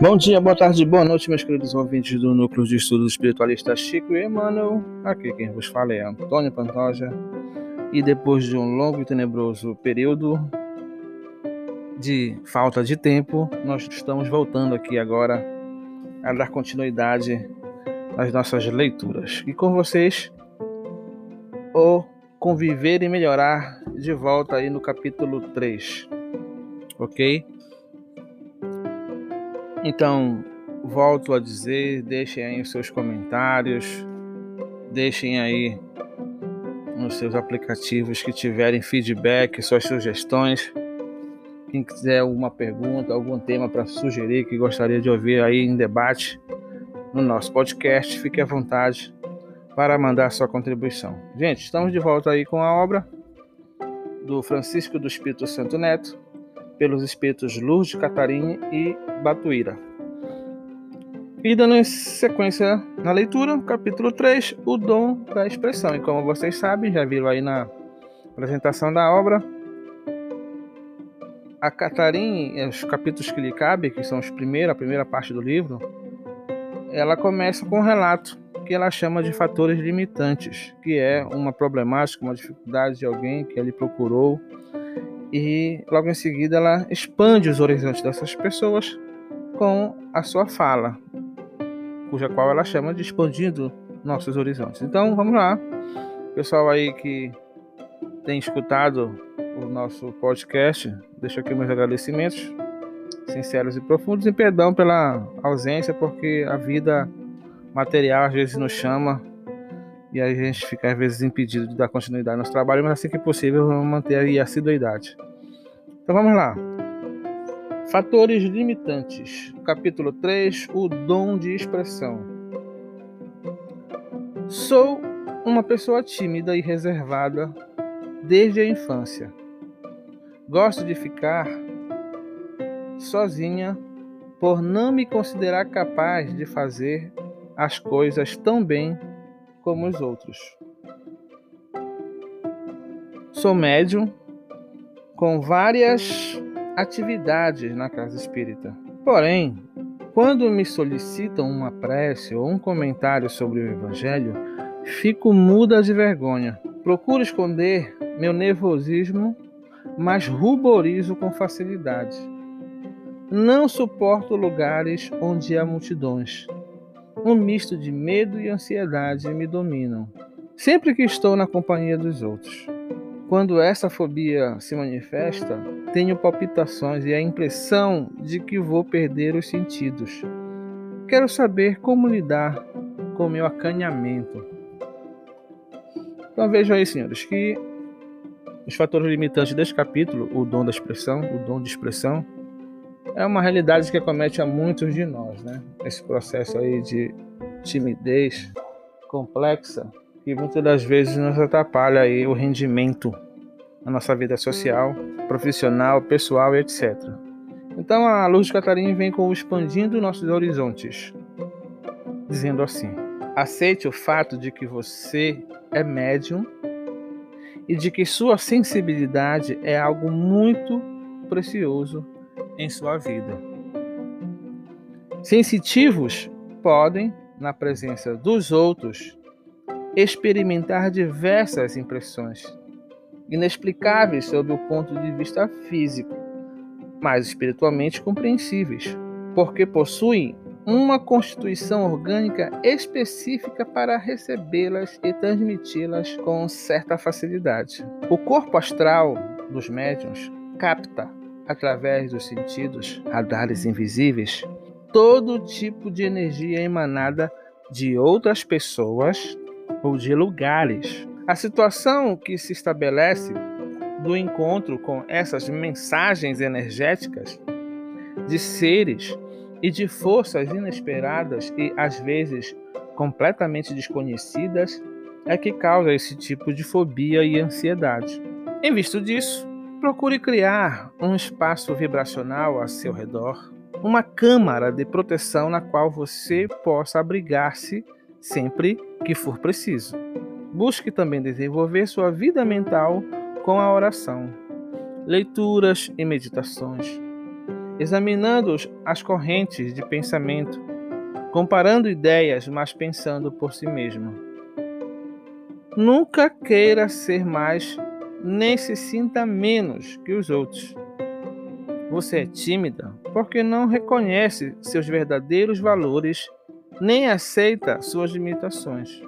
Bom dia, boa tarde, boa noite, meus queridos ouvintes do Núcleo de Estudos Espiritualistas Chico e Emmanuel. Aqui quem vos fala é Antônio Pantoja. E depois de um longo e tenebroso período de falta de tempo, nós estamos voltando aqui agora a dar continuidade às nossas leituras. E com vocês, o conviver e melhorar de volta aí no capítulo 3. Ok? Então, volto a dizer, deixem aí os seus comentários, deixem aí nos seus aplicativos que tiverem feedback, suas sugestões. Quem quiser alguma pergunta, algum tema para sugerir que gostaria de ouvir aí em debate no nosso podcast, fique à vontade para mandar sua contribuição. Gente, estamos de volta aí com a obra do Francisco do Espírito Santo Neto, pelos espíritos Lourdes Catarine e Batuíra. E dando sequência na leitura, capítulo 3, o dom da expressão. E como vocês sabem, já viram aí na apresentação da obra, a Catarine, os capítulos que lhe cabem, que são os primeiros, a primeira parte do livro, ela começa com um relato que ela chama de fatores limitantes, que é uma problemática, uma dificuldade de alguém que ele procurou e logo em seguida ela expande os horizontes dessas pessoas com a sua fala, cuja qual ela chama de expandindo nossos horizontes. Então vamos lá, pessoal aí que tem escutado o nosso podcast, deixo aqui meus agradecimentos sinceros e profundos e perdão pela ausência, porque a vida material às vezes nos chama e a gente fica às vezes impedido de dar continuidade ao nosso trabalho, mas assim que possível vamos manter aí a assiduidade. Então vamos lá. Fatores limitantes. Capítulo 3, o dom de expressão. Sou uma pessoa tímida e reservada desde a infância. Gosto de ficar sozinha por não me considerar capaz de fazer as coisas tão bem como os outros. Sou médium com várias atividades na casa espírita. Porém, quando me solicitam uma prece ou um comentário sobre o Evangelho, fico muda de vergonha. Procuro esconder meu nervosismo, mas ruborizo com facilidade. Não suporto lugares onde há multidões. Um misto de medo e ansiedade me dominam, sempre que estou na companhia dos outros. Quando essa fobia se manifesta, tenho palpitações e a impressão de que vou perder os sentidos. Quero saber como lidar com meu acanhamento. Então vejam aí, senhores, que os fatores limitantes deste capítulo, o dom da expressão, o dom de expressão, é uma realidade que acomete a muitos de nós, né? Esse processo aí de timidez complexa que muitas das vezes nos atrapalha aí o rendimento na nossa vida social, profissional, pessoal, etc. Então a luz de Catarina vem com expandindo nossos horizontes, dizendo assim: aceite o fato de que você é médium e de que sua sensibilidade é algo muito precioso em sua vida. Sensitivos podem, na presença dos outros, experimentar diversas impressões inexplicáveis sob o ponto de vista físico, mas espiritualmente compreensíveis, porque possuem uma constituição orgânica específica para recebê-las e transmiti-las com certa facilidade. O corpo astral dos médiuns capta através dos sentidos, radares invisíveis, todo tipo de energia emanada de outras pessoas ou de lugares. A situação que se estabelece do encontro com essas mensagens energéticas de seres e de forças inesperadas e às vezes completamente desconhecidas é que causa esse tipo de fobia e ansiedade. Em vista disso, Procure criar um espaço vibracional a seu redor, uma câmara de proteção na qual você possa abrigar-se sempre que for preciso. Busque também desenvolver sua vida mental com a oração, leituras e meditações, examinando as correntes de pensamento, comparando ideias, mas pensando por si mesmo. Nunca queira ser mais, nem se sinta menos que os outros. Você é tímida porque não reconhece seus verdadeiros valores nem aceita suas limitações.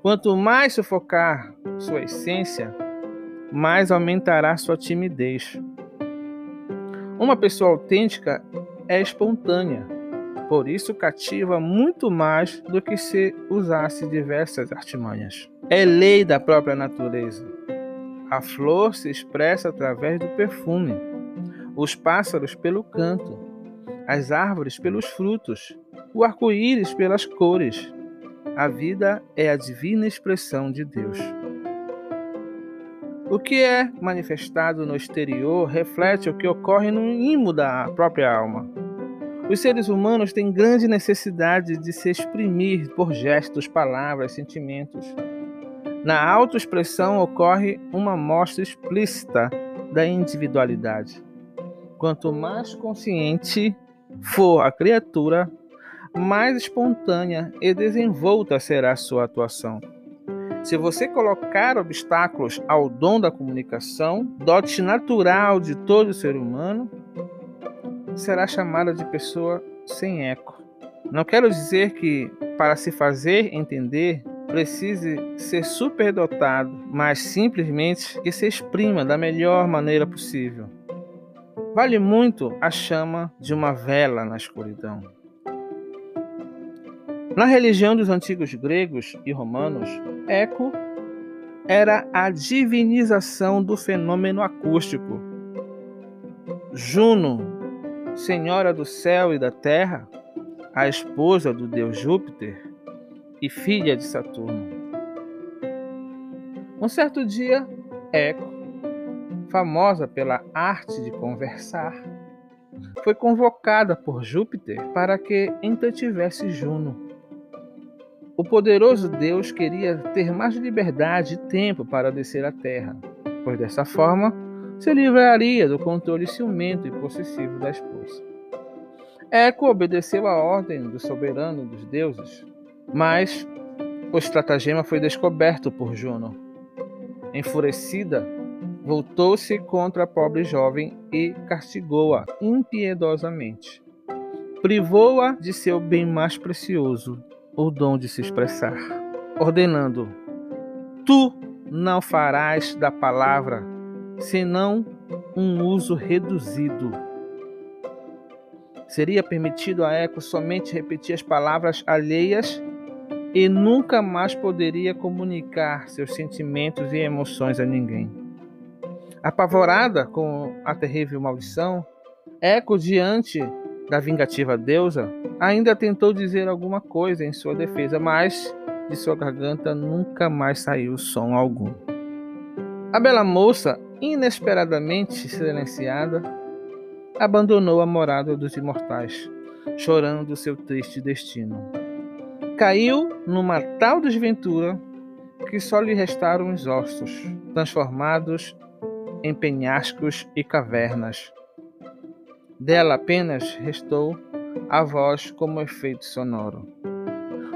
Quanto mais sufocar sua essência, mais aumentará sua timidez. Uma pessoa autêntica é espontânea, por isso cativa muito mais do que se usasse diversas artimanhas. É lei da própria natureza. A flor se expressa através do perfume, os pássaros pelo canto, as árvores pelos frutos, o arco-íris pelas cores. A vida é a divina expressão de Deus. O que é manifestado no exterior reflete o que ocorre no íntimo da própria alma. Os seres humanos têm grande necessidade de se exprimir por gestos, palavras, sentimentos. Na autoexpressão ocorre uma mostra explícita da individualidade. Quanto mais consciente for a criatura, mais espontânea e desenvolta será a sua atuação. Se você colocar obstáculos ao dom da comunicação, dote natural de todo ser humano, será chamada de pessoa sem eco. Não quero dizer que, para se fazer entender, precise ser superdotado, mas simplesmente que se exprima da melhor maneira possível. Vale muito a chama de uma vela na escuridão. Na religião dos antigos gregos e romanos, eco era a divinização do fenômeno acústico. Juno, senhora do céu e da terra, a esposa do deus Júpiter e filha de Saturno. Um certo dia, Eco, famosa pela arte de conversar, foi convocada por Júpiter para que entretivesse Juno o poderoso Deus queria ter mais liberdade e tempo para descer à terra, pois dessa forma se livraria do controle ciumento e possessivo da esposa. Eco obedeceu à ordem do soberano dos deuses, mas o estratagema foi descoberto por Juno. Enfurecida, voltou-se contra a pobre jovem e castigou-a impiedosamente. Privou-a de seu bem mais precioso, o dom de se expressar, ordenando: Tu não farás da palavra senão um uso reduzido. Seria permitido a Eco somente repetir as palavras alheias e nunca mais poderia comunicar seus sentimentos e emoções a ninguém. Apavorada com a terrível maldição, Eco, diante da vingativa deusa, ainda tentou dizer alguma coisa em sua defesa, mas de sua garganta nunca mais saiu som algum. A bela moça, inesperadamente silenciada, abandonou a morada dos imortais, chorando seu triste destino. Caiu numa tal desventura que só lhe restaram os ossos, transformados em penhascos e cavernas. Dela apenas restou a voz como efeito sonoro.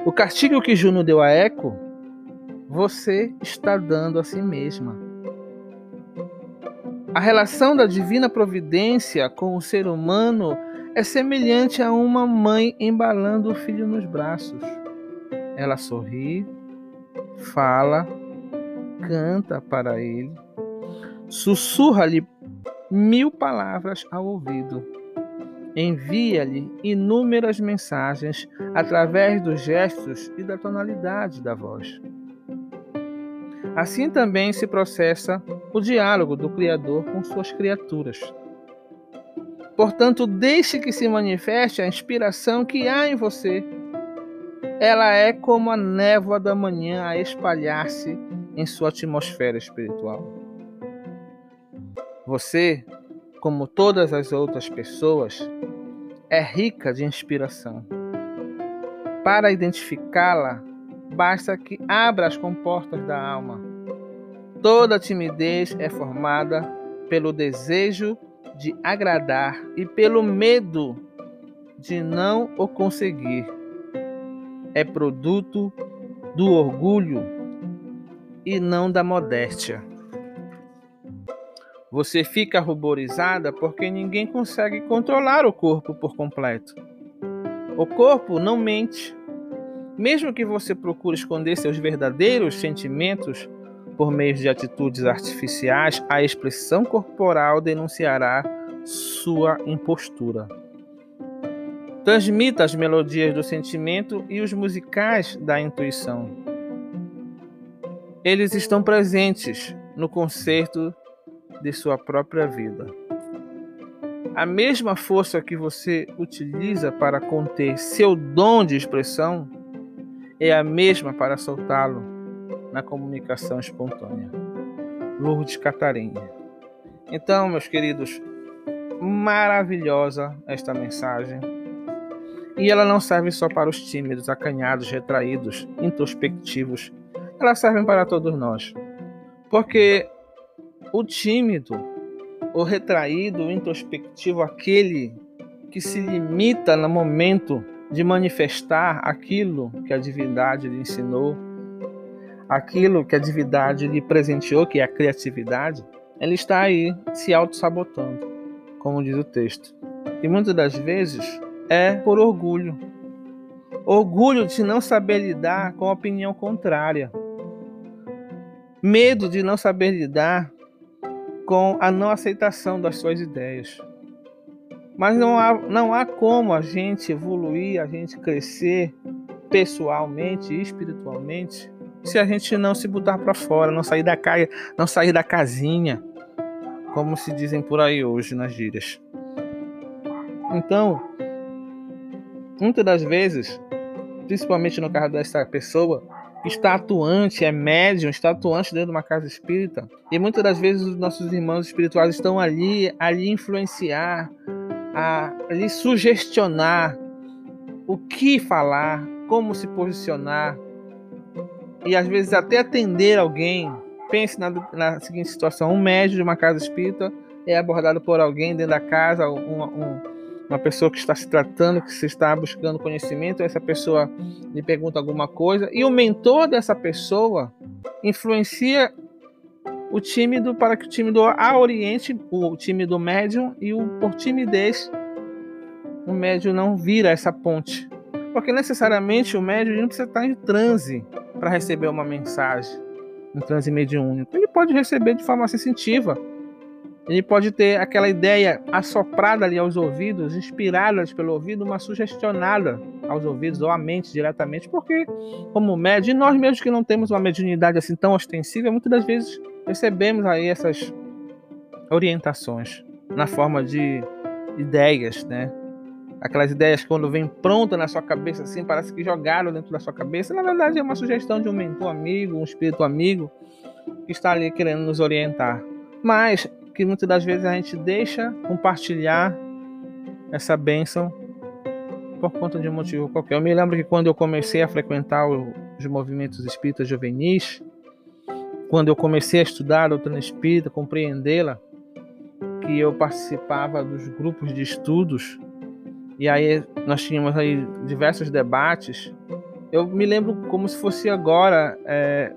O castigo que Juno deu a Eco, você está dando a si mesma. A relação da divina providência com o ser humano é semelhante a uma mãe embalando o filho nos braços. Ela sorri, fala, canta para ele, sussurra-lhe mil palavras ao ouvido envia-lhe inúmeras mensagens através dos gestos e da tonalidade da voz. Assim também se processa o diálogo do Criador com suas criaturas. Portanto, deixe que se manifeste a inspiração que há em você. Ela é como a névoa da manhã a espalhar-se em sua atmosfera espiritual. Você como todas as outras pessoas, é rica de inspiração. Para identificá-la, basta que abra as comportas da alma. Toda timidez é formada pelo desejo de agradar e pelo medo de não o conseguir. É produto do orgulho e não da modéstia. Você fica ruborizada porque ninguém consegue controlar o corpo por completo. O corpo não mente. Mesmo que você procure esconder seus verdadeiros sentimentos por meio de atitudes artificiais, a expressão corporal denunciará sua impostura. Transmita as melodias do sentimento e os musicais da intuição. Eles estão presentes no concerto de sua própria vida. A mesma força que você utiliza para conter seu dom de expressão é a mesma para soltá-lo na comunicação espontânea. Lourdes Catarina. Então, meus queridos, maravilhosa esta mensagem. E ela não serve só para os tímidos, acanhados, retraídos, introspectivos. Ela serve para todos nós. Porque o tímido, o retraído, o introspectivo, aquele que se limita no momento de manifestar aquilo que a divindade lhe ensinou, aquilo que a divindade lhe presenteou, que é a criatividade, ele está aí se auto-sabotando, como diz o texto. E muitas das vezes é por orgulho. Orgulho de não saber lidar com a opinião contrária. Medo de não saber lidar com a não aceitação das suas ideias. Mas não há, não há como a gente evoluir, a gente crescer pessoalmente e espiritualmente se a gente não se botar para fora, não sair da caia, não sair da casinha, como se dizem por aí hoje nas gírias. Então, muitas das vezes, principalmente no caso dessa pessoa, está atuante, é médium, está atuante dentro de uma casa espírita. E muitas das vezes os nossos irmãos espirituais estão ali, ali influenciar, a lhe sugestionar o que falar, como se posicionar e às vezes até atender alguém. Pense na, na seguinte situação: um médium de uma casa espírita é abordado por alguém dentro da casa, um, um uma pessoa que está se tratando, que se está buscando conhecimento, essa pessoa lhe pergunta alguma coisa e o mentor dessa pessoa influencia o tímido para que o tímido a oriente, o tímido médium e o por timidez o médium não vira essa ponte. Porque necessariamente o médium não precisa estar em transe para receber uma mensagem, um transe mediúnico. Ele pode receber de forma sensitiva ele pode ter aquela ideia assoprada ali aos ouvidos, inspirada pelo ouvido, uma sugestionada aos ouvidos ou à mente diretamente, porque, como médio, nós mesmos que não temos uma mediunidade assim tão ostensiva, muitas das vezes recebemos aí essas orientações na forma de ideias, né? Aquelas ideias quando vem pronta na sua cabeça, assim, parece que jogaram dentro da sua cabeça. Na verdade, é uma sugestão de um mentor amigo, um espírito amigo, que está ali querendo nos orientar. Mas que muitas das vezes a gente deixa compartilhar essa bênção por conta de um motivo qualquer. Eu me lembro que quando eu comecei a frequentar os movimentos espíritas juvenis, quando eu comecei a estudar a doutrina espírita, compreendê-la, que eu participava dos grupos de estudos e aí nós tínhamos aí diversos debates. Eu me lembro como se fosse agora, é,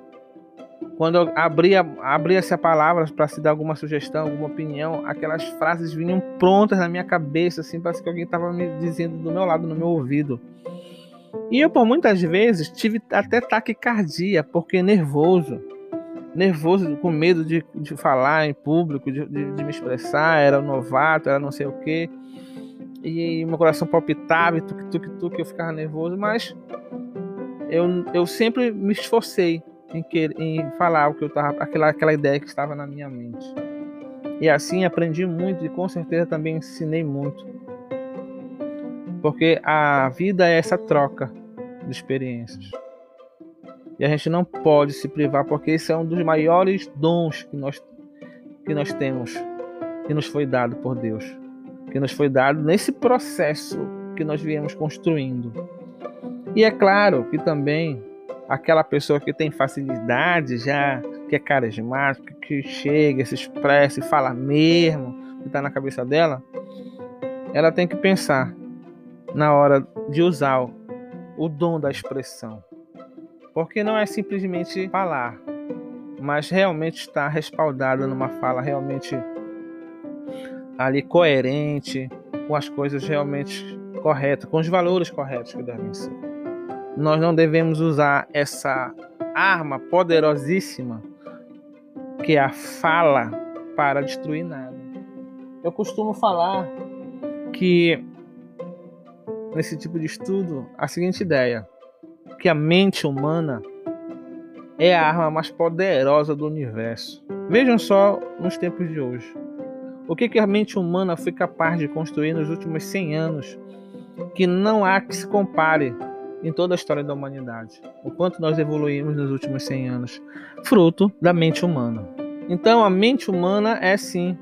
quando abria, abria-se a palavra para se dar alguma sugestão, alguma opinião, aquelas frases vinham prontas na minha cabeça, assim, parece que alguém estava me dizendo do meu lado, no meu ouvido. E eu, por muitas vezes, tive até taquicardia, porque nervoso. Nervoso, com medo de, de falar em público, de, de, de me expressar, era um novato, era não sei o quê. E meu coração palpitava, e tuque, eu ficava nervoso, mas eu, eu sempre me esforcei em, que, em falar o que eu tava, aquela, aquela ideia que estava na minha mente. E assim aprendi muito e com certeza também ensinei muito. Porque a vida é essa troca de experiências. E a gente não pode se privar, porque esse é um dos maiores dons que nós, que nós temos, que nos foi dado por Deus, que nos foi dado nesse processo que nós viemos construindo. E é claro que também aquela pessoa que tem facilidade já que é carismática, que chega, se expressa e fala mesmo, que está na cabeça dela, ela tem que pensar na hora de usar o, o dom da expressão. Porque não é simplesmente falar, mas realmente estar respaldada numa fala realmente ali coerente, com as coisas realmente corretas, com os valores corretos que devem ser. Nós não devemos usar essa arma poderosíssima que é a fala para destruir nada. Eu costumo falar que nesse tipo de estudo a seguinte ideia, que a mente humana é a arma mais poderosa do universo. Vejam só nos tempos de hoje. O que, que a mente humana foi capaz de construir nos últimos 100 anos que não há que se compare em toda a história da humanidade. O quanto nós evoluímos nos últimos 100 anos, fruto da mente humana. Então, a mente humana é sim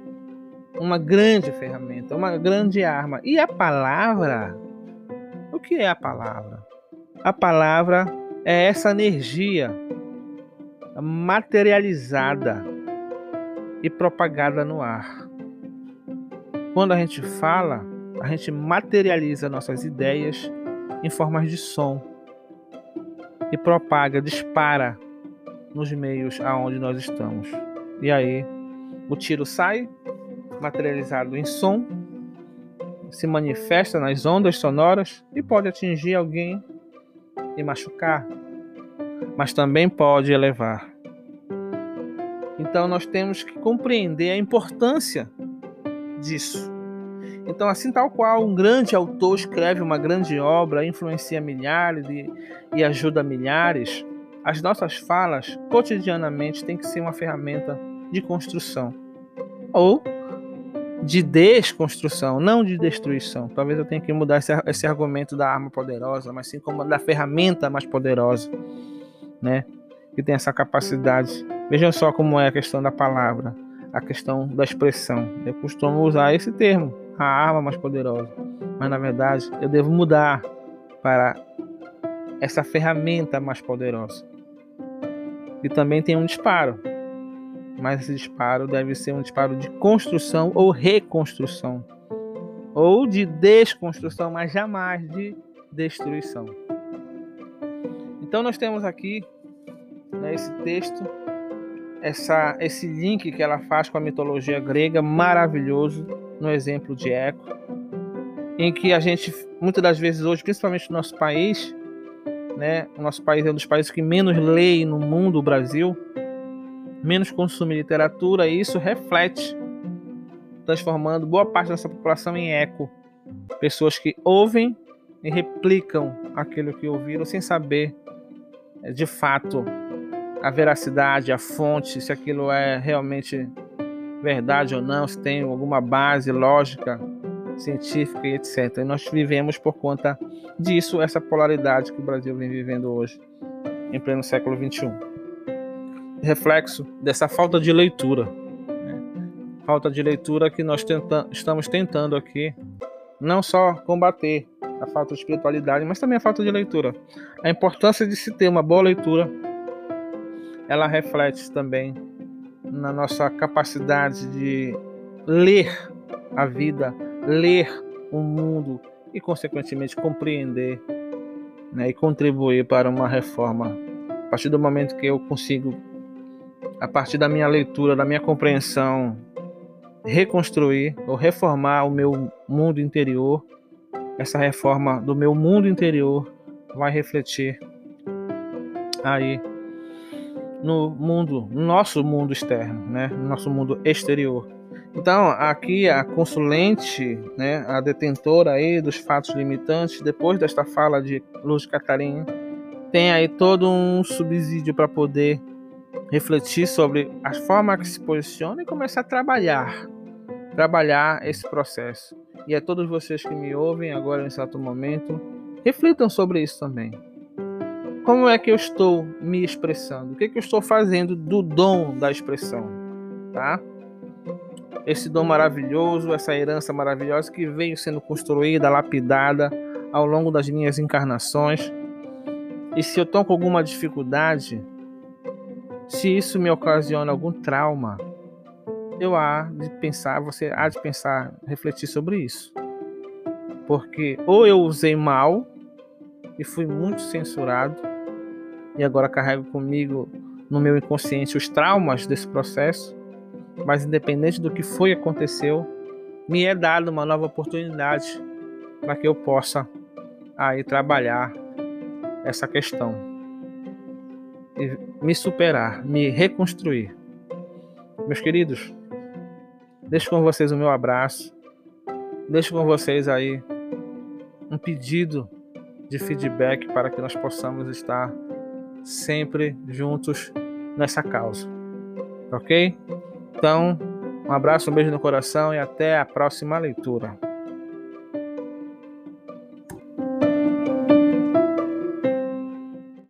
uma grande ferramenta, uma grande arma. E a palavra? O que é a palavra? A palavra é essa energia materializada e propagada no ar. Quando a gente fala, a gente materializa nossas ideias em formas de som e propaga, dispara nos meios aonde nós estamos. E aí o tiro sai materializado em som, se manifesta nas ondas sonoras e pode atingir alguém e machucar, mas também pode elevar. Então nós temos que compreender a importância disso. Então, assim tal qual um grande autor escreve uma grande obra, influencia milhares e, e ajuda milhares, as nossas falas cotidianamente têm que ser uma ferramenta de construção ou de desconstrução, não de destruição. Talvez eu tenha que mudar esse, esse argumento da arma poderosa, mas sim como da ferramenta mais poderosa, né? Que tem essa capacidade. Vejam só como é a questão da palavra a questão da expressão. Eu costumo usar esse termo, a arma mais poderosa. Mas na verdade eu devo mudar para essa ferramenta mais poderosa. E também tem um disparo. Mas esse disparo deve ser um disparo de construção ou reconstrução. Ou de desconstrução, mas jamais de destruição. Então nós temos aqui né, texto essa, esse link que ela faz com a mitologia grega maravilhoso no exemplo de Eco, em que a gente muitas das vezes hoje, principalmente no nosso país, né, o nosso país é um dos países que menos lê no mundo, o Brasil, menos consome literatura e isso reflete transformando boa parte dessa população em eco, pessoas que ouvem e replicam aquilo que ouviram sem saber de fato a veracidade, a fonte, se aquilo é realmente verdade ou não, se tem alguma base lógica, científica e etc. E nós vivemos por conta disso essa polaridade que o Brasil vem vivendo hoje, em pleno século XXI. Reflexo dessa falta de leitura. Né? Falta de leitura que nós tenta estamos tentando aqui não só combater a falta de espiritualidade, mas também a falta de leitura. A importância de se ter uma boa leitura ela reflete também na nossa capacidade de ler a vida, ler o mundo e, consequentemente, compreender né, e contribuir para uma reforma. A partir do momento que eu consigo, a partir da minha leitura, da minha compreensão, reconstruir ou reformar o meu mundo interior, essa reforma do meu mundo interior vai refletir aí no mundo, no nosso mundo externo, né? no nosso mundo exterior. Então, aqui a consulente, né, a detentora aí dos fatos limitantes, depois desta fala de Luz Catarina, tem aí todo um subsídio para poder refletir sobre a forma que se posiciona e começar a trabalhar, trabalhar esse processo. E a todos vocês que me ouvem agora nesse exato momento, reflitam sobre isso também. Como é que eu estou me expressando? O que, é que eu estou fazendo do dom da expressão? Tá? Esse dom maravilhoso, essa herança maravilhosa que veio sendo construída, lapidada ao longo das minhas encarnações. E se eu estou com alguma dificuldade, Se isso me ocasiona algum trauma, eu há de pensar, você há de pensar, refletir sobre isso. Porque ou eu usei mal e fui muito censurado e agora carrego comigo no meu inconsciente os traumas desse processo, mas independente do que foi aconteceu, me é dado uma nova oportunidade para que eu possa aí trabalhar essa questão e me superar, me reconstruir. Meus queridos, deixo com vocês o meu abraço, deixo com vocês aí um pedido de feedback para que nós possamos estar sempre juntos nessa causa. Ok? Então, um abraço, um beijo no coração e até a próxima leitura.